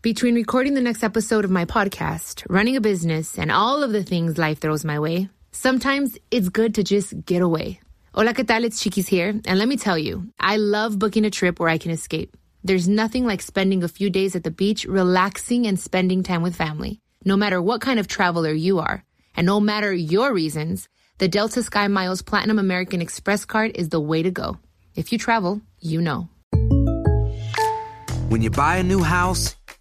Between recording the next episode of my podcast, running a business, and all of the things life throws my way, sometimes it's good to just get away. Hola, ¿qué tal? It's Chiquis here. And let me tell you, I love booking a trip where I can escape. There's nothing like spending a few days at the beach, relaxing and spending time with family. No matter what kind of traveler you are, and no matter your reasons, the Delta Sky Miles Platinum American Express card is the way to go. If you travel, you know. When you buy a new house,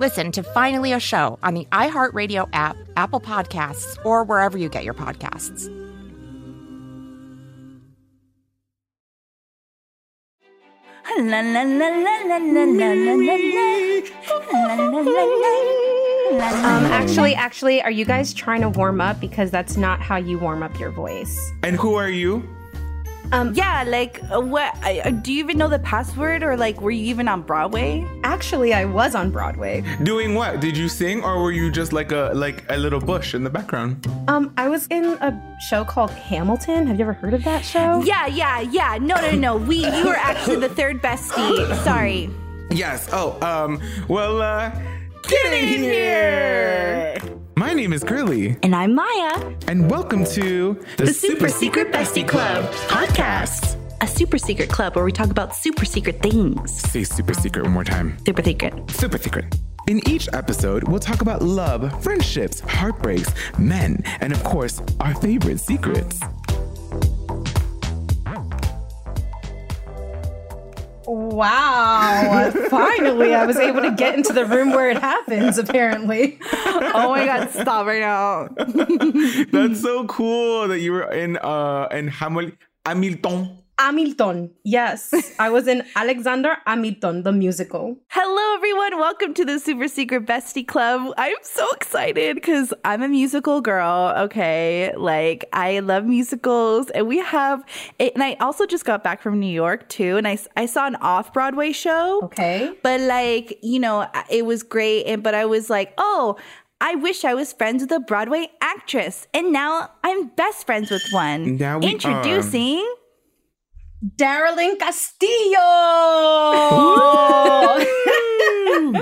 Listen to Finally a Show on the iHeartRadio app, Apple Podcasts, or wherever you get your podcasts. La la la la la la la la la la la la la Um, actually, actually, are you guys trying to warm up? Because that's not how you warm up your voice. And who are you? Um, yeah, like uh, what? Uh, do you even know the password, or like were you even on Broadway? Actually, I was on Broadway. Doing what? Did you sing or were you just like a like a little bush in the background? Um, I was in a show called Hamilton. Have you ever heard of that show? Yeah, yeah, yeah. No, no, no. We you were actually the third bestie. Sorry. Yes. Oh, um, well, uh, get in here. My name is Curly, And I'm Maya, and welcome to the Super Secret Bestie Club podcast. A super secret club where we talk about super secret things. Say super secret one more time. Super secret. Super secret. In each episode, we'll talk about love, friendships, heartbreaks, men, and of course, our favorite secrets. Wow! Finally, I was able to get into the room where it happens. Apparently. Oh my god, stop right now. That's so cool that you were in uh in Hamil- Hamilton. Hamilton. Yes, I was in Alexander Hamilton, the musical. Hello, everyone. Welcome to the Super Secret Bestie Club. I'm so excited because I'm a musical girl. Okay. Like, I love musicals. And we have, and I also just got back from New York too. And I, I saw an off Broadway show. Okay. But, like, you know, it was great. And, but I was like, oh, I wish I was friends with a Broadway actress. And now I'm best friends with one. Now we are. Darilyn Castillo.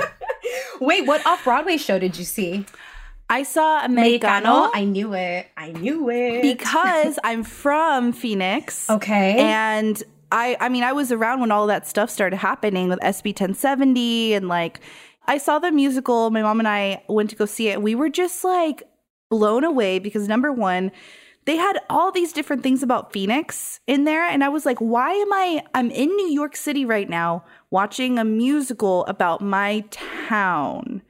Wait, what off Broadway show did you see? I saw Americano. I knew it. I knew it. because I'm from Phoenix. okay. And I I mean I was around when all that stuff started happening with SB 1070 and like I saw the musical. My mom and I went to go see it. We were just like blown away because number one, they had all these different things about Phoenix in there and I was like, why am I I'm in New York City right now watching a musical about my town.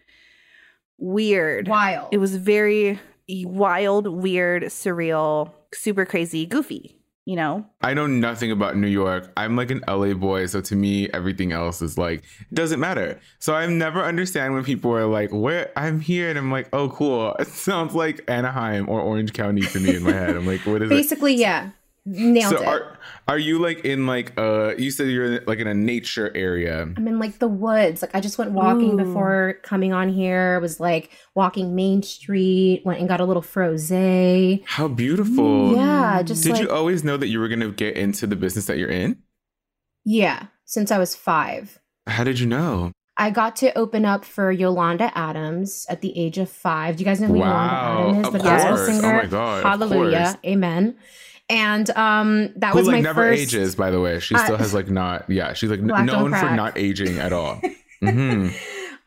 Weird. Wild. It was very wild, weird, surreal, super crazy, goofy, you know? I know nothing about New York. I'm like an LA boy, so to me, everything else is like doesn't matter. So I never understand when people are like, "Where I'm here," and I'm like, "Oh, cool." It sounds like Anaheim or Orange County to me in my head. I'm like, "What is it?" Basically, yeah. Nailed So it. are are you like in like uh? You said you're like in a nature area. I'm in like the woods. Like I just went walking Ooh. before coming on here. Was like walking Main Street. Went and got a little froze. How beautiful! Yeah, just Did like you always know that you were gonna get into the business that you're in? yeah. Since I was five, How did you know? I got to open up for Yolanda Adams at the age of five. Do you guys know who Wow, Yolanda Adams is? of The gospel singer. Oh my God, Hallelujah. course. Amen. And um, that Who was like my never first. ages, by the way. She Uh, still has like not. Yeah, she's like n- known for not aging at all. hmm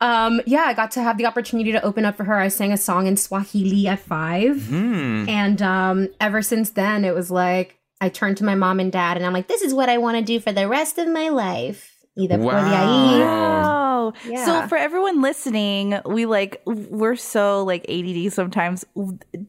Um, yeah, I got to have the opportunity to open up for her. I sang a song in Swahili at five. Hmm. And um, ever since then, it was like I turned to my mom and dad, and I'm like, this is what I want to do for the rest of my life. Either ahí. Wow. Yeah. So for everyone listening, we like we're so like ADD sometimes.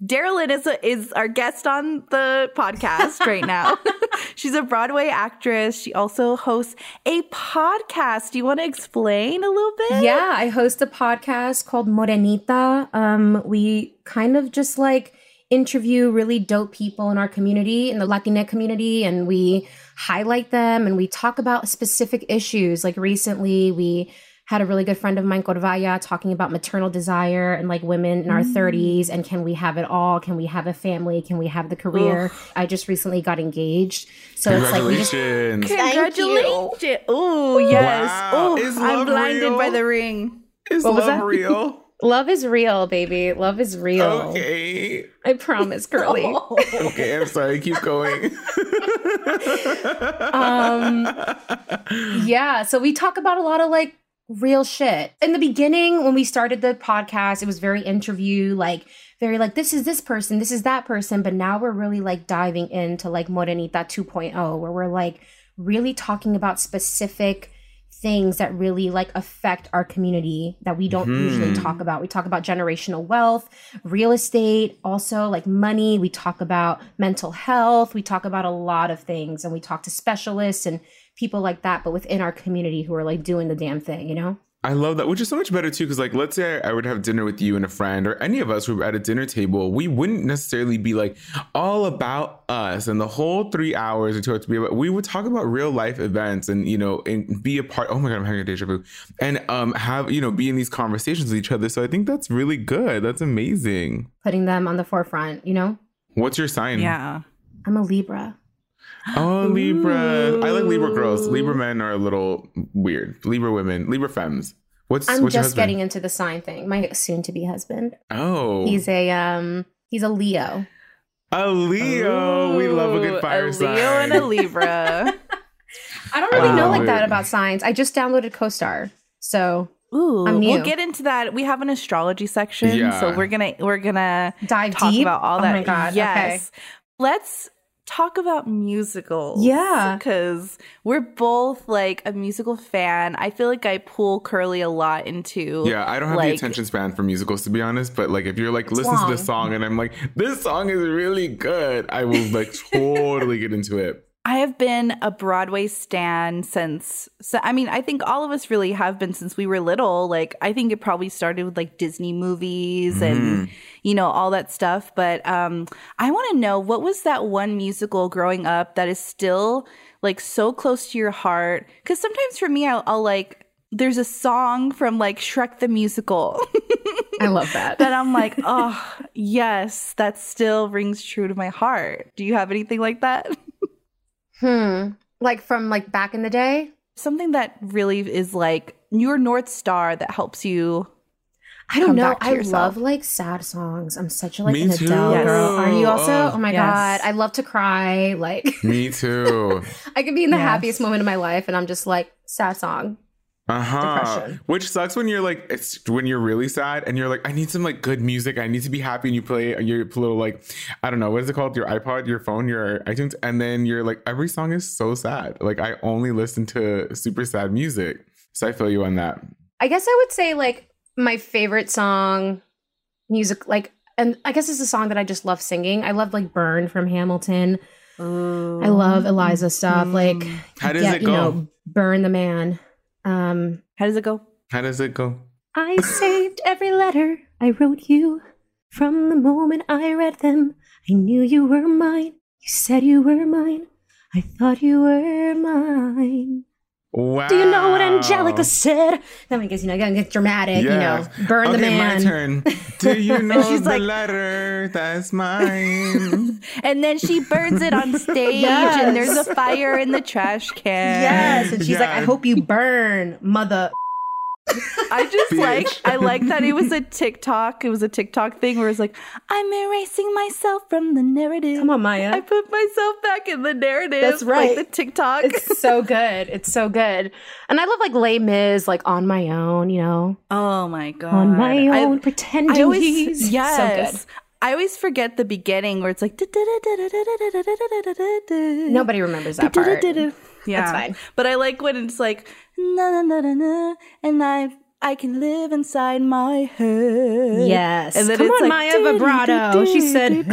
Darilyn is a, is our guest on the podcast right now. She's a Broadway actress. She also hosts a podcast. Do you want to explain a little bit? Yeah, I host a podcast called Morenita. Um, we kind of just like interview really dope people in our community, in the Latina community, and we highlight them and we talk about specific issues. Like recently, we had a really good friend of mine, Corvaya, talking about maternal desire and like women in our 30s and can we have it all? Can we have a family? Can we have the career? I just recently got engaged. So it's like we just Congratulations. Congratulations. Oh, yes. Wow. Oh, Is I'm blinded real? by the ring. Is What was love that? real? love is real, baby. Love is real. Okay. I promise, girly. Okay, I'm sorry. Keep going. um yeah so we talk about a lot of like real shit in the beginning when we started the podcast it was very interview like very like this is this person this is that person but now we're really like diving into like morenita 2.0 where we're like really talking about specific things that really like affect our community that we don't usually mm-hmm. talk about. We talk about generational wealth, real estate, also like money. We talk about mental health. We talk about a lot of things and we talk to specialists and people like that, but within our community who are like doing the damn thing, you know? I love that, which is so much better too. Because, like, let's say I would have dinner with you and a friend, or any of us who were at a dinner table, we wouldn't necessarily be like all about us and the whole three hours or two hours to be about. We would talk about real life events and you know, and be a part. Oh my god, I'm having a deja vu, and um, have you know, be in these conversations with each other. So I think that's really good. That's amazing. Putting them on the forefront, you know? What's your sign? Yeah. I'm a Libra. Oh, Libra. I like Libra girls. Libra men are a little weird. Libra women, Libra femmes. What's I'm what's just husband? getting into the sign thing. My soon to be husband. Oh, He's a um he's a Leo. a Leo. we love a good fire sign. a sign. Leo and a Libra. I don't really I know love like that about signs. I just downloaded CoStar. So Ooh, I'm we'll get into that. We have an astrology section, Yeah. so we're gonna we're gonna Dive talk deep? about all Oh that. my God, Yes. Let's talk about musicals. Yeah. because we're both like a musical fan. I feel like I pull Curly a lot into. Yeah, I don't have the attention span for musicals to be honest, but like if you're like listen to long. this song and I'm like this song is really good, I will like totally get into it. I have been a Broadway stan since. So, I mean, I think all of us really have been since we were little. Like, I think it probably started with like Disney movies and you know all that stuff. But um, I want to know what was that one musical growing up that is still like so close to your heart? Because sometimes for me, I'll, I'll like there's a song from like Shrek the musical I love that. that I'm like, oh yes, that still rings true to my heart. Do you have anything like that? Hmm. Like from like back in the day? something that really is like your north star that helps you I don't know. I yourself. love like sad songs. I'm such a like Me an too. Adele Yes. girl. Are you also? Oh. Oh my Yes. god. I love to cry. Like Me too. I could be in the Yes. happiest moment of my life and I'm just like sad song. Uh-huh. Depression. Which sucks when you're like it's when you're really sad and you're like, I need some like good music. I need to be happy and you play your little like I don't know, what is it called? Your iPod, your phone, your iTunes, and then you're like, every song is so sad. Like I only listen to super sad music. So I feel you on that. I guess I would say like my favorite song music like and I guess it's a song that I just love singing. I love like Burn from Hamilton. I love Eliza stuff. Like How does yeah, it you know, Burn the Man. Um how does it go How does it go? I saved every letter I wrote you. From the moment I read them, I knew you were mine. You said you were mine. I thought you were mine. Wow. Do you know what Angelica said? Then I guess you know, gonna get dramatic. Yes. You know, burn the man. my turn. Do you know She's the like- letter that's mine? and then she burns it on stage Yes. and there's a fire in the trash can Yes, and she's like, "I hope you burn, mother." I just Bitch. like I like that it was a TikTok. It was a TikTok thing where it's like, I'm erasing myself from the narrative. Come on, Maya. I put myself back in the narrative. That's right. Like the TikTok. It's so good. It's so good. And I love like Les Mis, like on my own, you know. oh my god. On my I- own, pretending I always he's yes. so good. I always forget the beginning where it's like Nobody remembers that part. Yeah, That's fine. But I like when it's like na na na na na, and I I can live inside my head. Yes. Come on, like, Maya vibrato. She said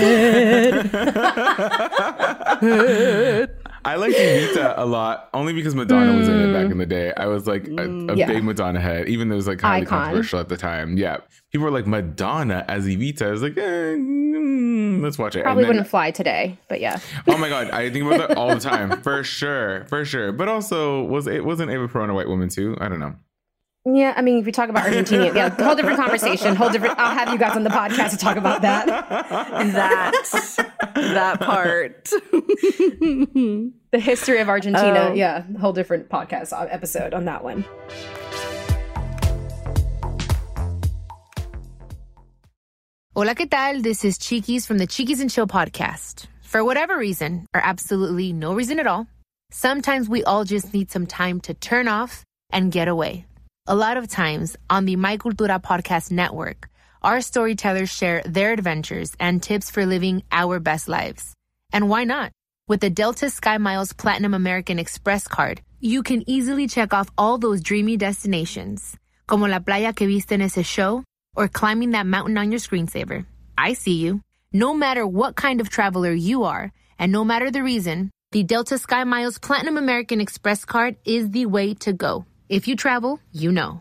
head. I like Evita a lot, only because Madonna was in it back in the day. I was like a, a Mm. yeah. big Madonna head, even though it was like highly Icon. controversial at the time. Yeah, people were like Madonna as Evita. I was like, eh, mm, let's watch it. And Probably then- wouldn't fly today, but yeah. Oh my god, I think about that all the time, for sure, for sure. But also, was it wasn't Ava Perón a white woman too? I don't know. Yeah, I mean, if we talk about Argentina, yeah, whole different conversation, whole different. I'll have you guys on the podcast to talk about that. that that part. The history of Argentina, Oh. yeah, whole different podcast uh, episode on that one. Hola, ¿qué tal? This is Chiquis from the Chiquis and Chill podcast. For whatever reason, or absolutely no reason at all, sometimes we all just need some time to turn off and get away. A lot of times on the My Cultura podcast network, our storytellers share their adventures and tips for living our best lives. And why not? With the Delta Sky Miles Platinum American Express card, you can easily check off all those dreamy destinations, como la playa que viste en ese show, or climbing that mountain on your screensaver. I see you. No matter what kind of traveler you are, and no matter the reason, the Delta Sky Miles Platinum American Express card is the way to go. If you travel, you know.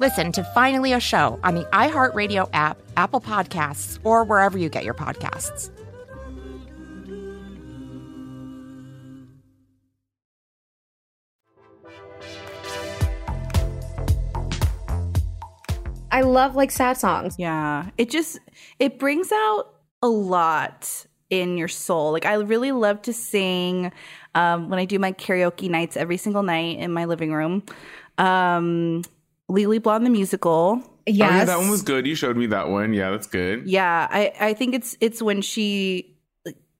Listen to Finally a Show on the iHeartRadio app, Apple Podcasts, or wherever you get your podcasts. I love like sad songs. Yeah. It just it brings out a lot in your soul. Like I really love to sing um when I do my karaoke nights every single night in my living room. Um Legally Blonde the musical. Yes. Oh yeah, that one was good. You showed me that one. Yeah, that's good. Yeah, I I think it's it's when she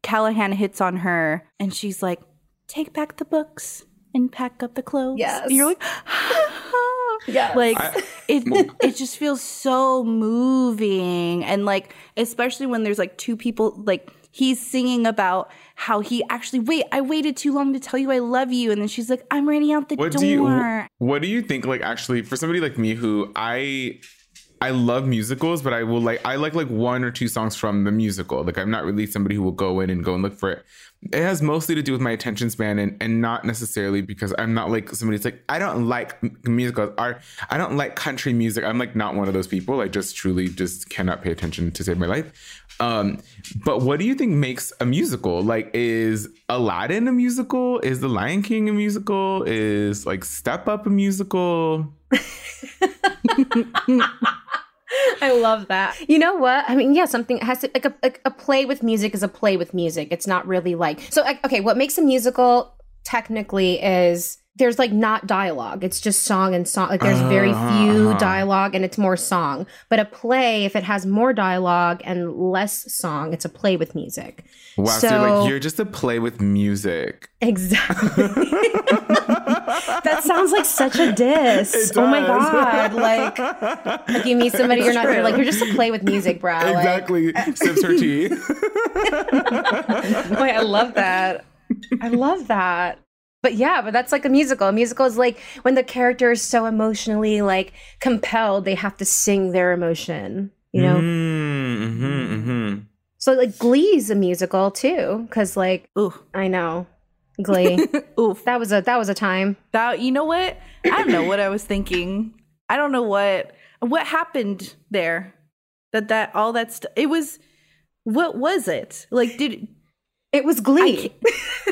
Callahan hits on her and she's like, "Take back the books and pack up the clothes." Yes. And you're like, Yes. like I- it it just feels so moving and like especially when there's like two people like he's singing about how he actually wait I waited too long to tell you I love you and then she's like I'm running out the What door. do you What do you think? Like, actually, for somebody like me who I I love musicals, but I will like I like like one or two songs from the musical. Like, I'm not really somebody who will go in and go and look for it. It has mostly to do with my attention span and, and not necessarily because I'm not like somebody that's like, I don't like musicals or I don't like country music. I'm like not one of those people. I just truly just cannot pay attention to save my life. Um, but what do you think makes a musical? Like, is Aladdin a musical? Is The Lion King a musical? Is like Step Up a musical? I love that. You know what? I mean, yeah, something has to like a, like a play with music is a play with music. It's not really like so. Okay, what makes a musical technically is there's like not dialogue. It's just song and song. Like there's very few Uh-huh. dialogue and it's more song. But a play, if it has more dialogue and less song, it's a play with music. Wow, so, So- you're like you're just a play with music. Exactly. that sounds like such a diss. Oh my god! Like, like you meet somebody, you're not. You're like you're just a play with music, bro. Like, Exactly. Sips her tea. Wait, I love that. I love that. But yeah, but that's like a musical. A musical is like when the character is so emotionally like compelled, they have to sing their emotion. You know. Mm, mhm, mhm. So like Glee's a musical too, because like Ooh. I know Glee. Oof. that was a that was a time. That you know what? I don't know what I was thinking. I don't know what what happened there. That that all that stuff. It was. What was it? Like did It was Glee.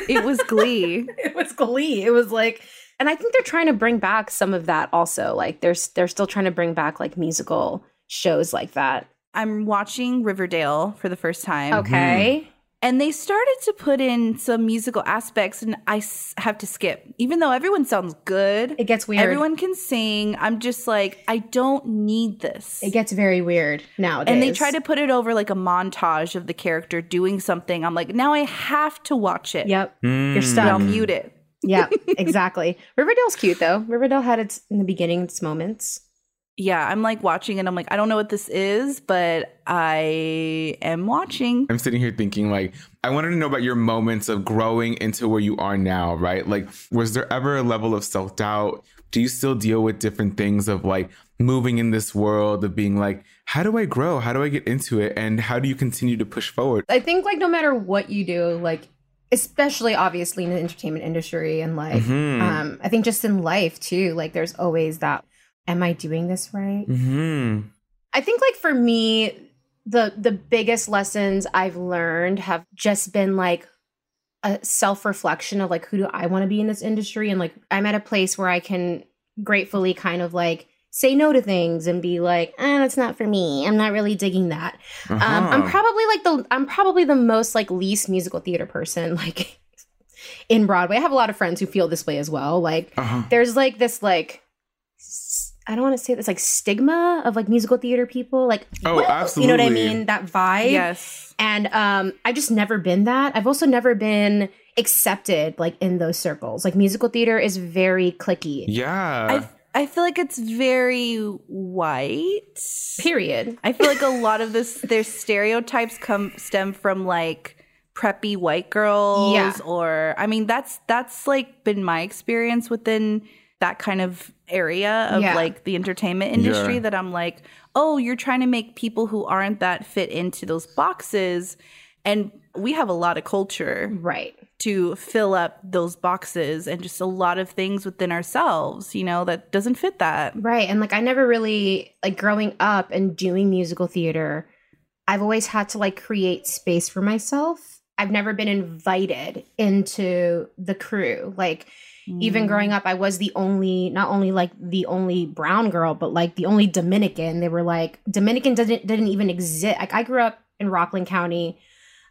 it was Glee? it was Glee. It was like, and I think they're trying to bring back some of that also. Like they're they're still trying to bring back like musical shows like that. I'm watching Riverdale for the first time. Okay. Hmm. And they started to put in some musical aspects, and I s- have to skip. Even though everyone sounds good, It gets weird. everyone can sing. I'm just like, I don't need this. It gets very weird nowadays. and they try to put it over like a montage of the character doing something. I'm like, now I have to watch it. Yep. You're Mm. So stuck. I'll mute it. yeah, exactly. Riverdale's cute though. Riverdale had its in the beginning its moments. Yeah, I'm like watching it. I'm like, I don't know what this is, but I am watching. I'm sitting here thinking, like, I wanted to know about your moments of growing into where you are now, right? Like, was there ever a level of self doubt? Do you still deal with different things of like moving in this world, of being like, how do I grow? How do I get into it? And how do you continue to push forward? I think like no matter what you do, like especially obviously in the entertainment industry and like Mhm. um I think just in life too, like there's always that am I doing this right? hmm I think like for me, the the biggest lessons I've learned have just been like a self-reflection of like who do I want to be in this industry and like I'm at a place where I can gratefully kind of like say no to things and be like, eh, that's not for me. I'm not really digging that. Um, I'm Uh-huh. probably like the I'm probably the most like least musical theater person like in Broadway. I have a lot of friends who feel this way as well. Like Uh-huh. there's like this like s- I don't want to say this like stigma of like musical theater people like Oh, "Woo!" you know what I mean that vibe Yes. and um I've just never been that I've also never been accepted like in those circles like musical theater is very clicky Yeah. I I feel like it's very white. period I feel like a lot of this their stereotypes come stem from like preppy white girls Yeah. or I mean that's that's like been my experience within that kind of area of Yeah. like the entertainment industry Yeah. that I'm like, "Oh, you're trying to make people who aren't that fit into those boxes." And we have a lot of culture right to fill up those boxes and just a lot of things within ourselves, you know, that doesn't fit that. Right. And like I never really like growing up and doing musical theater, I've always had to like create space for myself. I've never been invited into the crew. Like even growing up, I was the only not only like the only brown girl, but like the only Dominican. They were like Dominican didn't didn't even exist. Like I grew up in Rockland County,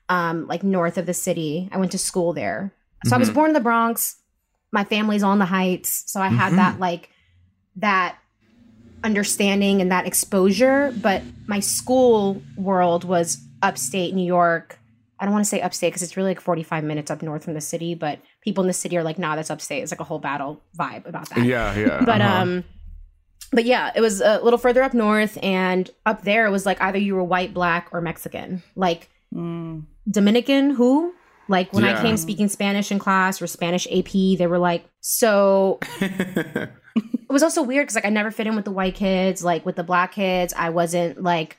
um, like north of the city. I went to school there. So I was Mhm. born in the Bronx. My family's on the heights. So I had Mhm. that like that understanding and that exposure, but my school world was upstate New York. I don't want to say upstate because it's really like 45 minutes up north from the city, but people in the city are like, nah, that's upstate. It's like a whole battle vibe about that. yeah, yeah. But uh-huh. um but yeah, it was a little further up north and up there it was like either you were white, black, or Mexican. Like Mm. Dominican who? Like when I came speaking Spanish in class or Spanish AP, they were like, so it was also weird because like I never fit in with the white kids, like with the black kids, I wasn't like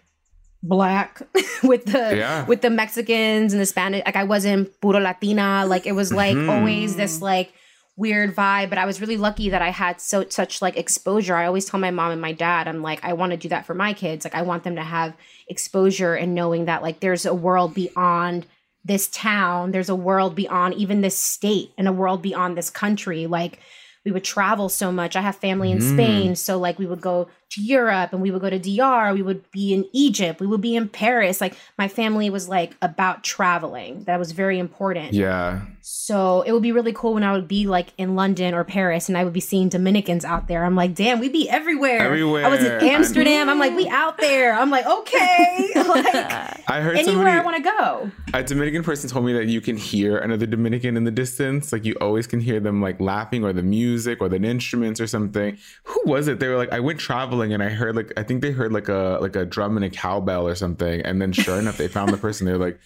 black with the Yeah. with the Mexicans and the Spanish. Like I wasn't puro Latina. Like it was like Mhm. always this like weird vibe. But I was really lucky that I had so such like exposure. I always tell my mom and my dad, I'm like, I want to do that for my kids. Like I want them to have exposure and knowing that like there's a world beyond this town there's a world beyond even this state and a world beyond this country like we would travel so much. I have family in Mm. Spain, so like we would go to Europe and we would go to DR, we would be in Egypt, we would be in Paris. Like my family was like about traveling. That was very important. Yeah. So it would be really cool when I would be like in London or Paris and I would be seeing Dominicans out there. I'm like, damn, we'd be everywhere. Everywhere. I was in Amsterdam. I'm like, we out there. I'm like, okay. like I heard anywhere I want to go. a Dominican person told me that you can hear another Dominican in the distance. Like you always can hear them like laughing or the music or the instruments or something. Who was it? They were like, I went traveling and I heard like I think they heard like a like a drum and a cowbell or something. And then sure enough, they found the person. They were like,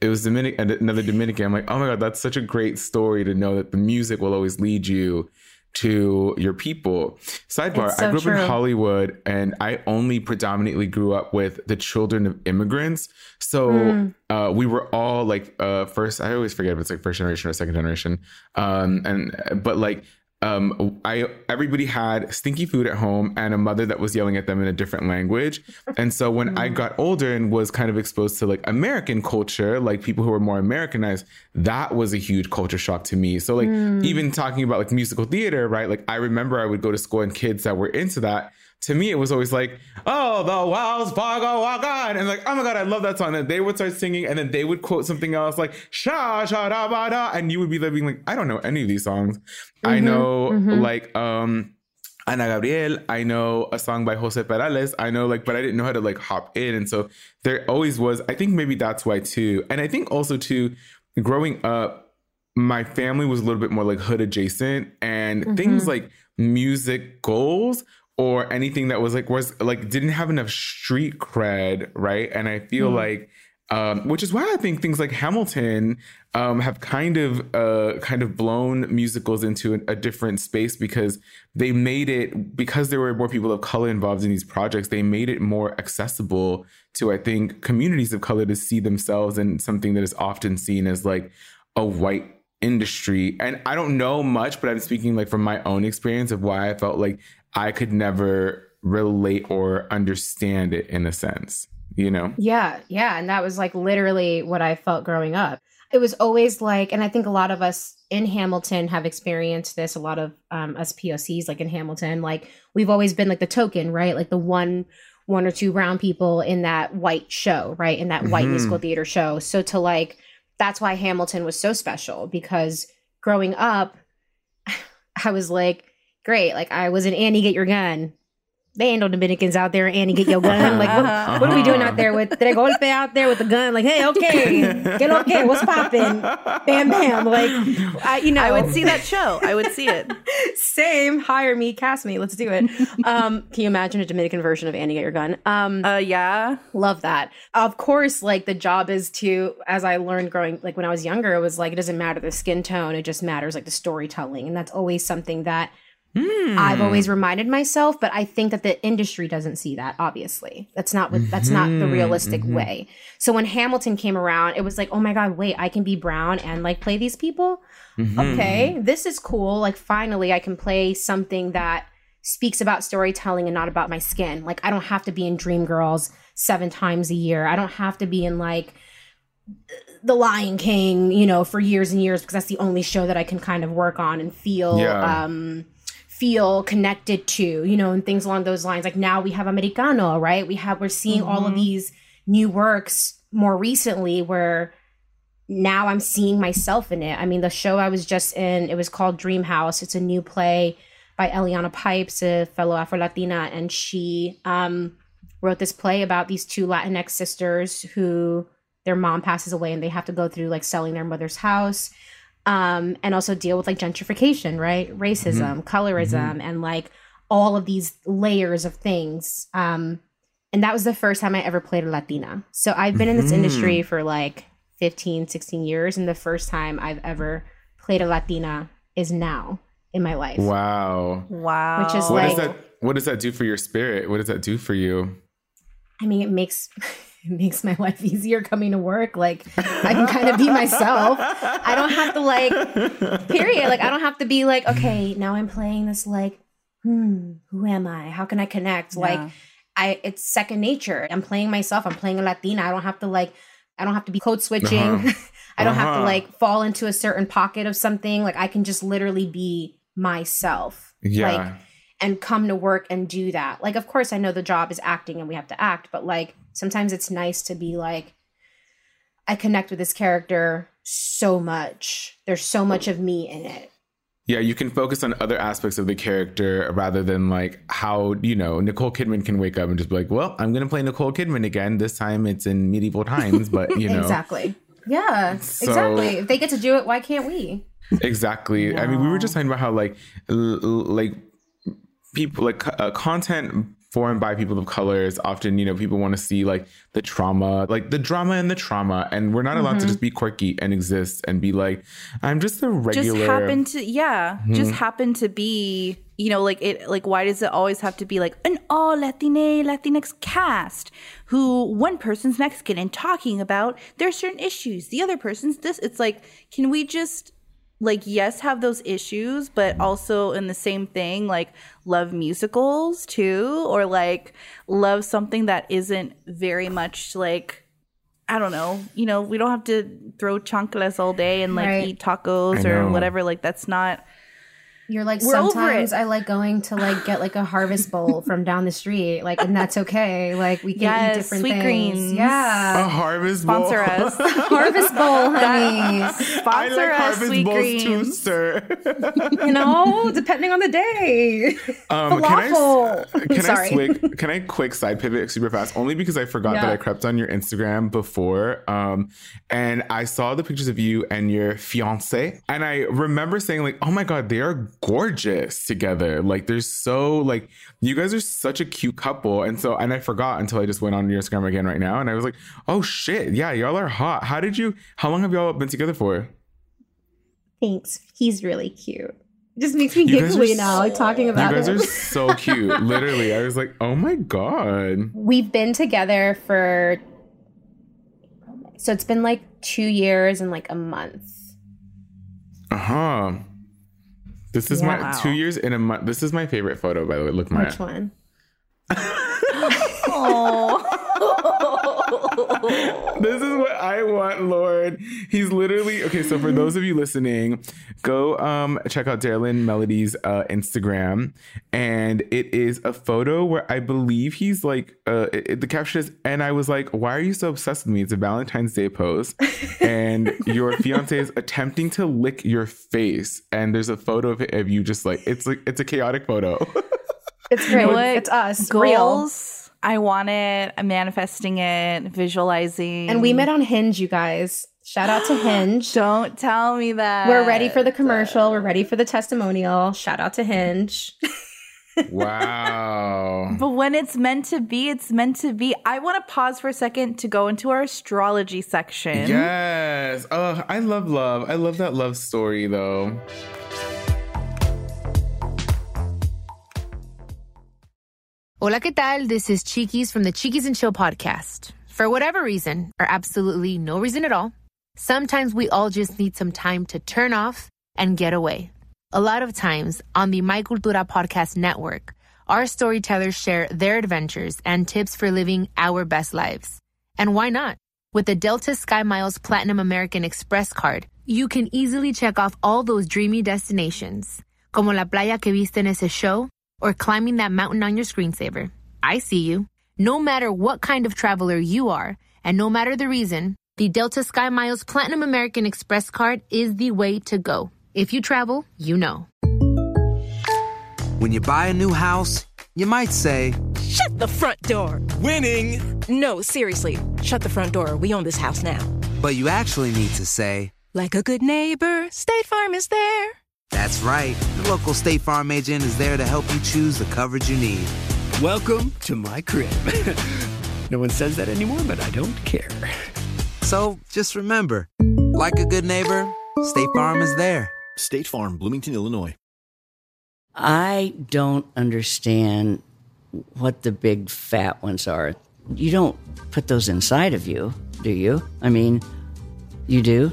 it was Dominican, another Dominican. I'm like, oh my god, that's such a great story to know that the music will always lead you to your people. Sidebar, so I grew up true. in Hollywood and I only predominantly grew up with the children of immigrants. So Mm. uh, we were all like uh, first, I always forget if it's like first generation or second generation. Um, and but like um, I everybody had stinky food at home and a mother that was yelling at them in a different language. And so when I got older and was kind of exposed to like American culture, like people who were more Americanized, that was a huge culture shock to me. So like Mm. even talking about like musical theater, right? Like I remember I would go to school and kids that were into that. To me, it was always like, "Oh, the Wells Fargo walk and like, "Oh my god, I love that song." And they would start singing, and then they would quote something else like "Sha sha da ba da," and you would be living like, "I don't know any of these songs." I Mhm, know mhm. like um Ana Gabriel. I know a song by Jose Perales. I know like, but I didn't know how to like hop in, and so there always was. I think maybe that's why too, and I think also too, growing up, my family was a little bit more like hood adjacent, and things Mhm. like music goals or anything that was like was like didn't have enough street cred, right? And I feel Mm. like um, which is why I think things like Hamilton um, have kind of uh, kind of blown musicals into a, a different space because they made it because there were more people of color involved in these projects. They made it more accessible to I think communities of color to see themselves in something that is often seen as like a white industry. And I don't know much, but I'm speaking like from my own experience of why I felt like I could never relate or understand it in a sense. You know? Yeah, yeah. And that was like literally what I felt growing up. It was always like, and I think a lot of us in Hamilton have experienced this, a lot of um, us POCs, like in Hamilton, like we've always been like the token, right? Like the one, one or two brown people in that white show, right? In that white Mhm. musical theater show. So to like, that's why Hamilton was so special because growing up, I was like, great. Like I was in Annie, get your gun. They ain't no Dominicans out there. Annie, get your gun. Like, what, what are we doing out there with? Did I golpe out there with the gun? Like, hey, okay, get okay. What's popping? Bam, bam. Like, I, you know, I would see that show. I would see it. Same. Hire me, cast me. Let's do it. Um, can you imagine a Dominican version of Annie Get Your Gun? Um, uh, yeah, love that. Of course, like the job is to, as I learned growing, like when I was younger, it was like it doesn't matter the skin tone; it just matters like the storytelling, and that's always something that I've always reminded myself. But I think that the industry doesn't see that. Obviously, that's not what that's not the Mhm, realistic mhm. way. So when Hamilton came around, it was like, oh my god, wait, I can be brown and like play these people Mhm. okay, this is cool. Like, finally, I can play something that speaks about storytelling and not about my skin. Like, I don't have to be in Dreamgirls seven times a year. I don't have to be in like The Lion King, you know, for years and years because that's the only show that I can kind of work on and feel. Yeah. Um, feel connected to you know and things along those lines like now we have americano right we have we're seeing all of Mhm. these new works more recently where now I'm seeing myself in it. I mean, the show I was just in, it was called Dream House. It's a new play by Eliana Pipes, a fellow Afro Latina, and she um, wrote this play about these two Latinx sisters who their mom passes away and they have to go through like selling their mother's house um, and also deal with like gentrification, right? Racism, Mhm. colorism, and like all of these layers of things. Um, and that was the first time I ever played a Latina. So I've been in this Mhm. industry for like 15, 16 years. And the first time I've ever played a Latina is now in my life. Wow. Wow. Which is what like- does that what does that do for your spirit? What does that do for you? I mean, it makes it makes my life easier coming to work. Like I can kind of be myself. I don't have to like period. Like I don't have to be like, okay, now I'm playing this like, hmm, who am I? How can I connect? Yeah. Like I it's second nature. I'm playing myself. I'm playing a Latina. I don't have to like I don't have to be code switching. Uh-huh. I don't have to Uh-huh. like fall into a certain pocket of something. Like I can just literally be myself. Yeah. Like and come to work and do that. Like of course I know the job is acting and we have to act, but like sometimes it's nice to be like I connect with this character so much. There's so much of me in it. Yeah, you can focus on other aspects of the character rather than like how, you know, Nicole Kidman can wake up and just be like, well, I'm going to play Nicole Kidman again. This time it's in medieval times, but, you know. exactly. Yeah, So- exactly. If they get to do it, why can't we? Exactly. I mean, we were just talking about how like like people like uh, content formed by people of color is often you know people want to see like the trauma like the drama and the trauma and we're not allowed to Mhm. just be quirky and exist and be like i'm just a regular just happen to yeah just Mhm. happen to be you know like it like why does it always have to be like an all latine latinx cast who one person's mexican and talking about their certain issues the other person's this it's like can we just like yes have those issues but also in the same thing like love musicals too or like love something that isn't very much like I don't know. You know, we don't have to throw chanclas all day and like Right. eat tacos or whatever. Like that's not. You're like We're sometimes. I like going to like get like a harvest bowl from down the street, like, and that's okay. Like we can Yes, eat different sweet things. greens. Yeah, a harvest bowl Sponsor us. harvest bowl, honey. I Sponsor like us, harvest sweet bowls too, greens. sir. you know, depending on the day. Um, can I, Falafel. can I Sorry. quick can I quick side pivot super fast? Only because I forgot that I crept on your Instagram before, um, and I saw the pictures of you and your fiance, and I remember saying like, "Oh my god, they are gorgeous together! Like they're so like you guys are such a cute couple." And so, and I forgot until I just went on your Instagram again right now, and I was like, "Oh shit, yeah, y'all are hot. How did you? How long have y'all been together for?" Thanks. He's really cute. It just makes me You giggly now, like talking about You guys him. are so cute. Literally, I was like, "Oh my god." We've been together for so it's been like two years and like a month. Uh huh. This is my two years in a month. This is my favorite photo, by the way. Look, my Which one? this is what I want, Lord. He's literally okay. So for those of you listening, go um check out Darilyn Melody's uh, Instagram, and it is a photo where I believe he's like uh it, it- the caption is, and I was like, why are you so obsessed with me? It's a Valentine's Day pose, and your fiance is attempting to lick your face, and there's a photo of, it, of you just like it's like it's a chaotic photo. It's You great. It's us. Real. Goals. I want it. I'm manifesting it. Visualizing. And we met on Hinge, you guys. Shout out to Hinge. Don't tell me that. We're ready for the commercial. We're ready for the testimonial. Shout out to Hinge. wow. But when it's meant to be, it's meant to be. I want to pause for a second to go into our astrology section. Yes. Oh, I love love. I love that love story though. Hola, ¿qué tal? This is Chiquis from the Chiquis and Chill podcast. For whatever reason, or absolutely no reason at all, sometimes we all just need some time to turn off and get away. A lot of times on the My Cultura podcast network, our storytellers share their adventures and tips for living our best lives. And why not? With the Delta Sky Miles Platinum American Express card, you can easily check off all those dreamy destinations, como la playa que viste en ese show, or climbing that mountain on your screensaver. I see you. No matter what kind of traveler you are, and no matter the reason, the Delta Sky Miles Platinum American Express card is the way to go. If you travel, you know. When you buy a new house, you might say, Shut the front door. Winning. No, seriously. Shut the front door. We own this house now. but you actually need to say, Like a good neighbor, State Farm is there. That's right. The local State Farm agent is there to help you choose the coverage you need. Welcome to my crib. no one says that anymore, but I don't care. So just remember, like a good neighbor, State Farm is there. State Farm, Bloomington, Illinois. I don't understand what the big fat ones are. You don't put those inside of you, do you? I mean, you do?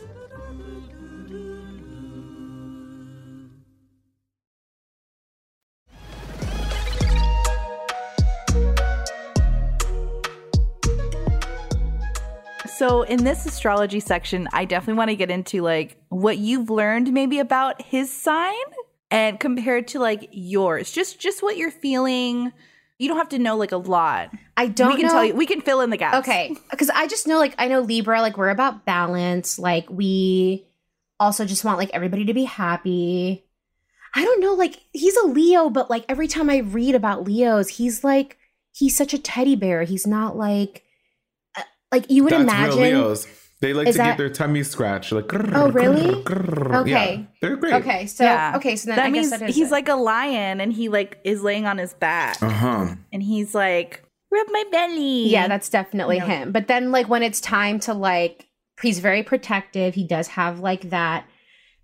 So in this astrology section, I definitely want to get into like what you've learned maybe about his sign and compared to like yours. Just just what you're feeling. You don't have to know like a lot. I don't we can know. tell you we can fill in the gaps. Okay, because I just know like I know Libra like we're about balance. Like we also just want like everybody to be happy. I don't know like he's a Leo, but like every time I read about Leos, he's like he's such a teddy bear. He's not like like you would That's imagine. real Leos. They like Is to that- get their tummy scratched. Like, Oh, really? Yeah, Okay. they're great. Okay, so Yeah. okay, so then that I means guess that is he's it. like a lion and he like is laying on his back Uh huh. and he's like rub my belly. Yeah, that's definitely You him. But then like when it's time to like he's very protective. He does have like that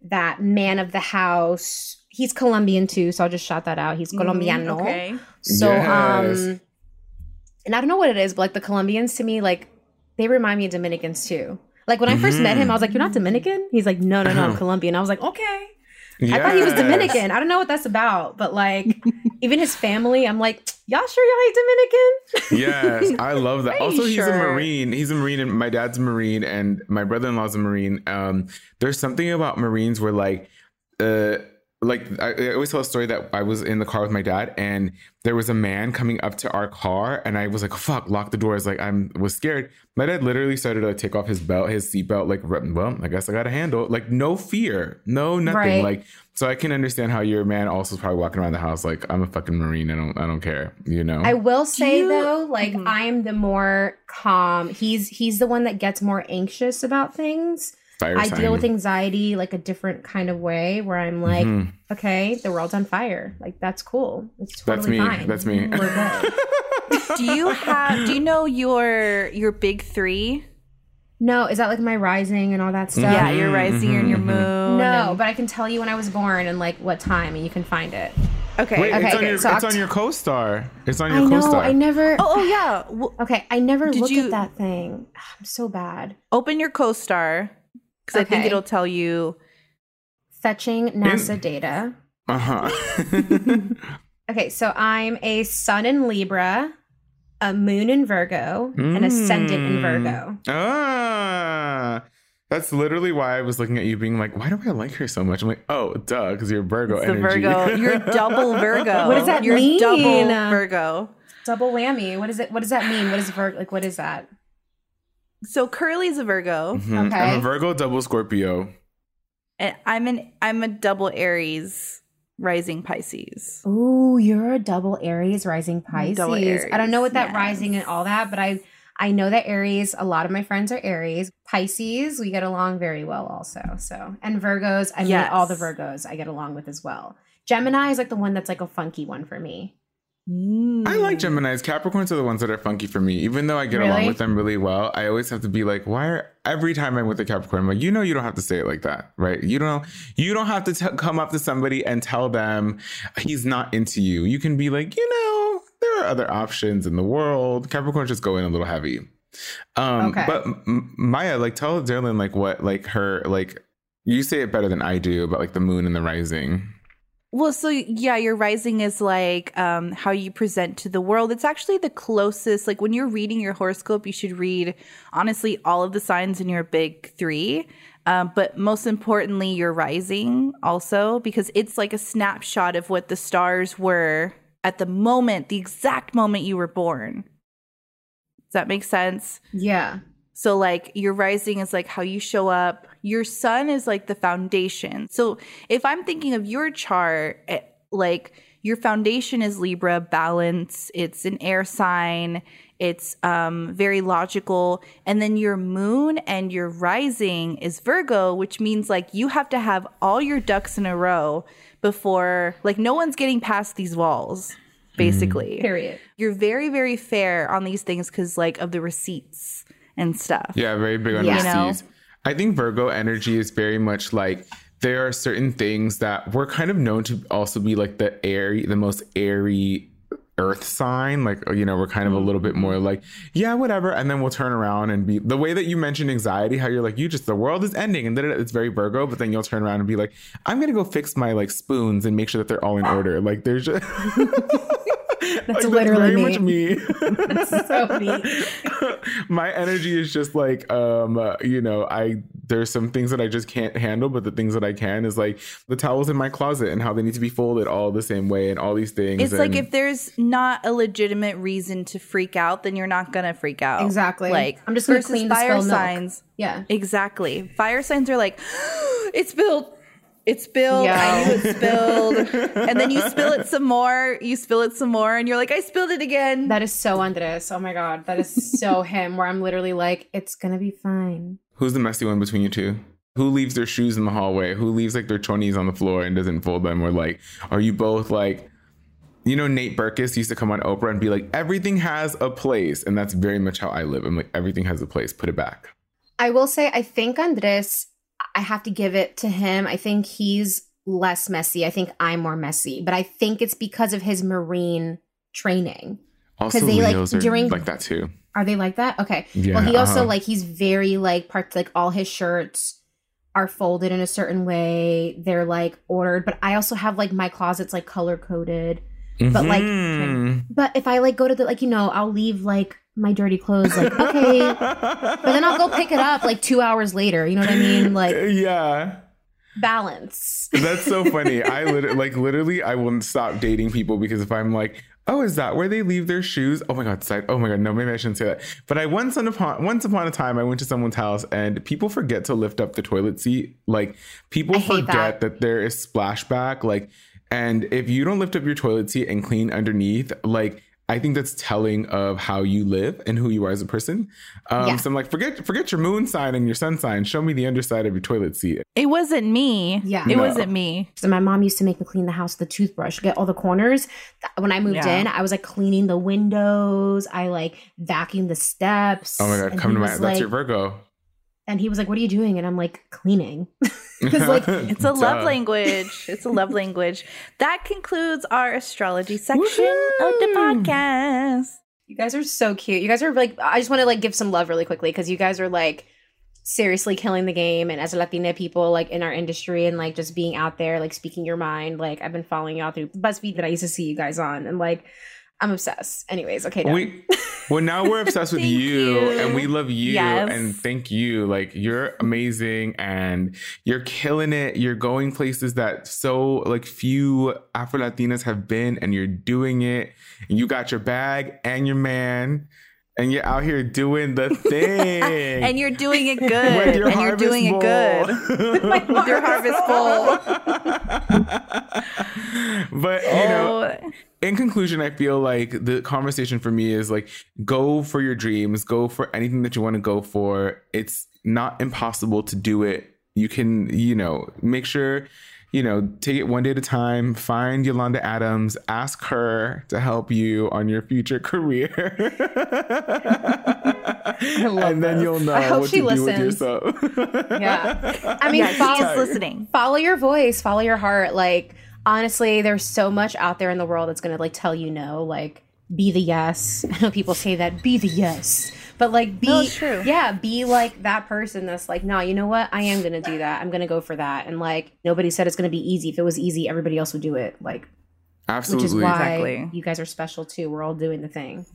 that man of the house. He's Colombian too, so I'll just shout that out. He's Mm, Colombiano. okay. So Yes. um and I don't know what it is, but like the Colombians to me like they remind me of Dominicans too. Like when I 1st met him, I was like, "You're not Dominican?" He's like, "No, no, no, I'm Colombian." I was like, "Okay." I thought he was Dominican. I don't know what that's about, but like even his family, I'm like, "Y'all sure y'all ain't Dominican?" Yes, I love that. Also, he's a? Marine. He's a Marine, and my dad's a Marine, and my brother-in-law's a Marine. Um, there's something about Marines where like, uh, like I, I always tell a story that I was in the car with my dad, and there was a man coming up to our car, and I was like, "Fuck!" Lock the doors. Like I'm was scared. My dad literally started to like, take off his belt, his seatbelt. Like, well, I guess I got to handle. Like, no fear, no nothing. Right. Like, so I can understand how your man also is probably walking around the house like, I'm a fucking Marine. I don't, I don't care. You know. I will say you- though, like Mhm. I'm the more calm. He's he's the one that gets more anxious about things. Fire I sign. deal with anxiety like a different kind of way where I'm like, Mhm. okay, the world's on fire. Like that's cool. It's That's totally me. fine. That's me. We're do you have do you know your your big three? no, is that like my rising and all that stuff? Yeah, your rising and your mhm, moon. No, and- but I can tell you when I was born and like what time, and you can find it. okay. Wait, Okay, it's on okay, your so it's on your co-star. It's on I your know. co-star. No, I never. Oh, oh yeah. W- Okay, I never Did look you- at that thing. I'm so bad. open your co-star because I think it'll tell you. Fetching NASA data. Uh-huh. Okay, so I'm a sun in Libra, a moon in Virgo, an ascendant in Mm. Virgo. Ah. That's literally why I was looking at you being like, why do I like her so much? I'm like, oh, duh, because you're Virgo It's energy. Virgo. You're double Virgo. What does that You're mean? Double Virgo. Double whammy. What is it? What does that mean? What is Virgo? Like, what is that? So Curly's a Virgo, Mhm. Okay. I'm a Virgo double Scorpio. and I'm an I'm a double Aries, rising Pisces. Oh, you're a double Aries rising Pisces. Double I don't know what that Aries, rising and all that, but I I know that Aries. A lot of my friends are Aries. Pisces, we get along very well also. So and Virgos, I mean all the Virgos I get along with as well. Gemini is like the one that's like a funky one for me. I like Gemini's. Capricorns are the ones that are funky for me. Even though I get along with them really well, I always have to be like, why are every time I'm with a Capricorn, I'm like, you know, you don't have to say it like that, right? You don't, you don't have to t- come up to somebody and tell them he's not into you. You can be like, you know, there are other options in the world. Capricorns just go in a little heavy. Um, Okay. but M- Maya, like, tell Darilyn, like, what, like, her, like, you say it better than I do about like the moon and the rising. Well, so yeah, your rising is like um, how you present to the world. It's actually the closest. Like when you're reading your horoscope, you should read honestly all of the signs in your big three. Um, but most importantly, your rising also, because it's like a snapshot of what the stars were at the moment, the exact moment you were born. Does that make sense? Yeah. So, like, your rising is like how you show up. Your sun is like the foundation. So, if I'm thinking of your chart, eh, like your foundation is Libra, balance. It's an air sign. It's um, very logical. And then your moon and your rising is Virgo, which means like you have to have all your ducks in a row before, like, no one's getting past these walls, basically. Period. You're very, very fair on these things because, like, of the receipts and stuff. Yeah, very big on Yeah. You know? receipts. I think Virgo energy is very much like there are certain things that we're kind of known to also be like the airy, the most airy earth sign. Like, you know, we're kind of a little bit more like, yeah, whatever. And then we'll turn around and be the way that you mentioned anxiety, how you're like, you just, the world is ending and then it's very Virgo, but then you'll turn around and be like, I'm to go fix my like spoons and make sure that they're all in order. Like, there's just. That's Like, literally very me. much me. That's so me. my energy is just like um uh, you know i there's some things that i just can't handle but the things that i can is like the towels in my closet and how they need to be folded all the same way and all these things It's like if there's not a legitimate reason to freak out, then you're not gonna freak out. Exactly. Like I'm just gonna versus clean the fire spilled milk. signs. Yeah. Exactly. Fire signs are like, it's spilled. It's spilled. Yeah. I knew it spilled. and then you spill it some more. You spill it some more, and you're like, I spilled it again. That is so Andres. Oh my god, that is so him. Where I'm literally like, it's gonna be fine. who's the messy one between you two who leaves their shoes in the hallway who leaves like their chonies on the floor and doesn't fold them or like are you both like you know Nate Berkus used to come on Oprah and be like everything has a place and that's very much how I live I'm like everything has a place put it back I will say, I think Andres, I have to give it to him. I think he's less messy. I think I'm more messy, but I think it's because of his marine training. also they, like, Leos are during- like that too Are they like that? Okay. Yeah, well, he also uh-huh. like he's very like part like all his shirts are folded in a certain way. They're like ordered, but I also have like my closet's like color coded. But like Mhm. but if I like go to the like you know, I'll leave like my dirty clothes like okay. but then I'll go pick it up like 2 hours later, you know what I mean? Like yeah balance. That's so funny. I literally, like, literally, I will stop dating people because if I'm like, oh, is that where they leave their shoes? Oh my god, side. Oh my god, no, maybe I shouldn't say that. But I once upon once upon a time, I went to someone's house and people forget to lift up the toilet seat. Like, people forget that. that there is splashback. Like, and if you don't lift up your toilet seat and clean underneath, like. I think that's telling of how you live and who you are as a person. Um, Yeah. So I'm like, forget forget your moon sign and your sun sign. Show me the underside of your toilet seat. It wasn't me. Yeah. It No. wasn't me. So my mom used to make me clean the house with a toothbrush, get all the corners. When I moved Yeah. in, I was like cleaning the windows. I like vacuumed the steps. Oh my god, And come to my that's like- your Virgo. And he was like, "What are you doing?" And I'm like, "Cleaning." Because like It's a love language. It's a love language. That concludes our astrology section of the podcast. you guys are so cute. You guys are like, I just want to like give some love really quickly because you guys are like seriously killing the game. And as a Latina people, like in our industry and like just being out there, like speaking your mind. Like I've been following y'all through BuzzFeed that I used to see you guys on, and like I'm obsessed. Anyways, okay, done. We well now we're obsessed with you, you. and we love you Yes. and thank you. Like you're amazing and you're killing it. You're going places that so like few Afro Latinas have been, and you're doing it. And you got your bag and your man, and you're out here doing the thing. And you're doing it good. With your and you're doing bowl. it good. With your harvest bowl. but you know Oh. in conclusion i feel like the conversation for me is like go for your dreams go for anything that you want to go for it's not impossible to do it you can you know make sure you know take it one day at a time find yolanda adams ask her to help you on your future career and then you'll know I hope what she to do with listens. yourself Yeah. I mean, Yeah, he follow, is listening. follow your voice, follow your heart. Like, honestly, there's so much out there in the world that's going to like tell you no. Like, be the yes. I know people say that, be the yes. But like, be, No, true. yeah, be like that person that's like, no, you know what? I am going to do that. I'm going to go for that. And like, nobody said it's going to be easy. If it was easy, everybody else would do it. Like, absolutely which is why Exactly. you guys are special too. We're all doing the thing.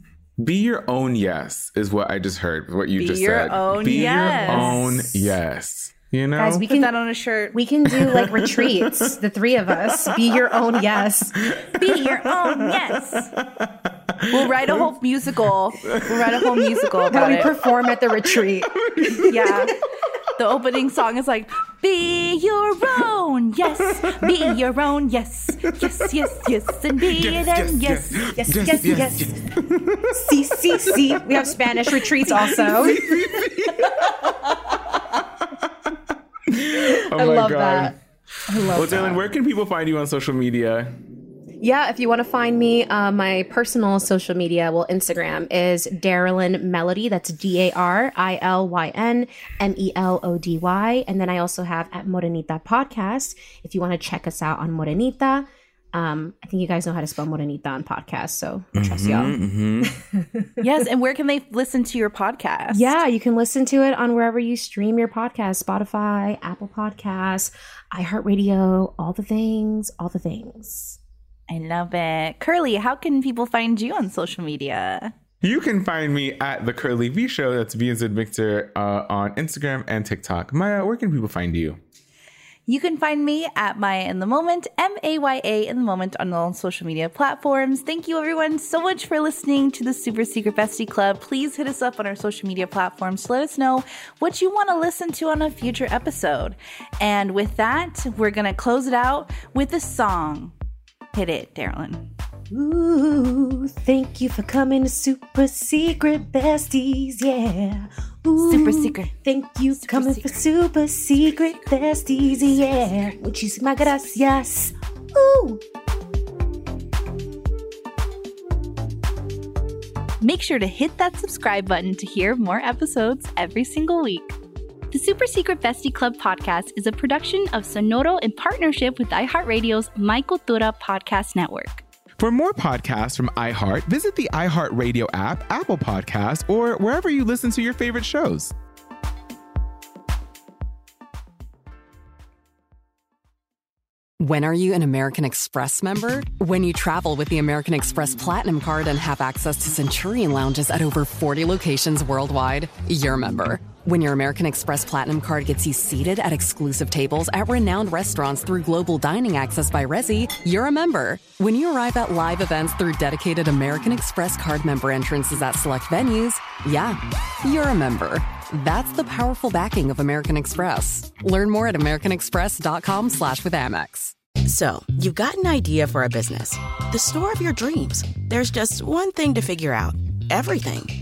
Be your own yes is what I just heard. What you Be just your said. own Be yes. your own yes. You know, Guys, we Put can that on a shirt. we can do like retreats, the three of us. Be your own yes. Be your own yes. We'll write a whole musical. We'll write a whole musical That about we it. perform at the retreat. yeah. The opening song is like, "Be your own. Yes, be your own. Yes, yes, yes, yes, and be Yes, it. And yes, yes, yes, yes, yes. See, see, see. We have Spanish retreats also. Oh I love that. I love well, that. Dylan, where can people find you on social media? Yeah, if you want to find me, uh, my personal social media, well, Instagram is Darilyn Melody. That's D A R I L Y N M E L O D Y. And then I also have at Morenita Podcast. If you want to check us out on Morenita, um, I think you guys know how to spell Morenita on podcast, so trust y'all. Mm-hmm. yes, and where can they listen to your podcast? Yeah, you can listen to it on wherever you stream your podcast Spotify, Apple Podcasts, iHeartRadio, all the things, all the things. I love it. Curly, how can people find you on social media? You can find me at the Curly V Show. That's V as in Victor uh, on Instagram and TikTok. Maya, where can people find you? You can find me at Maya in the Moment, M A Y A in the Moment on all social media platforms. Thank you, everyone, so much for listening to the Super Secret Bestie Club. Please hit us up on our social media platforms to let us know what you want to listen to on a future episode. And with that, we're going to close it out with a song. Hit it, Darilyn. Ooh, thank you for coming to Super Secret Besties, yeah. Ooh, Super secret. Thank you for coming for Super Secret Besties, yeah. Muchísimas gracias. Ooh. Make sure to hit that subscribe button to hear more episodes every single week. The Super Secret Bestie Club podcast is a production of Sonoro in partnership with iHeartRadio's My Cultura podcast network. For more podcasts from iHeart, visit the iHeartRadio app, Apple Podcasts, or wherever you listen to your favorite shows. When are you an American Express member? When you travel with the American Express Platinum Card and have access to Centurion lounges at over 40 locations worldwide, you're a member. When your American Express Platinum Card gets you seated at exclusive tables at renowned restaurants through global dining access by Resy, you're a member. When you arrive at live events through dedicated American Express card member entrances at select venues, yeah, you're a member. That's the powerful backing of American Express. Learn more at americanexpress.com slash with Amex. So, you've got an idea for a business. The store of your dreams. There's just one thing to figure out. Everything.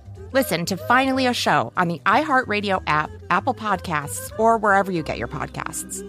Listen to Finally a Show on the iHeartRadio app, Apple Podcasts, or wherever you get your podcasts.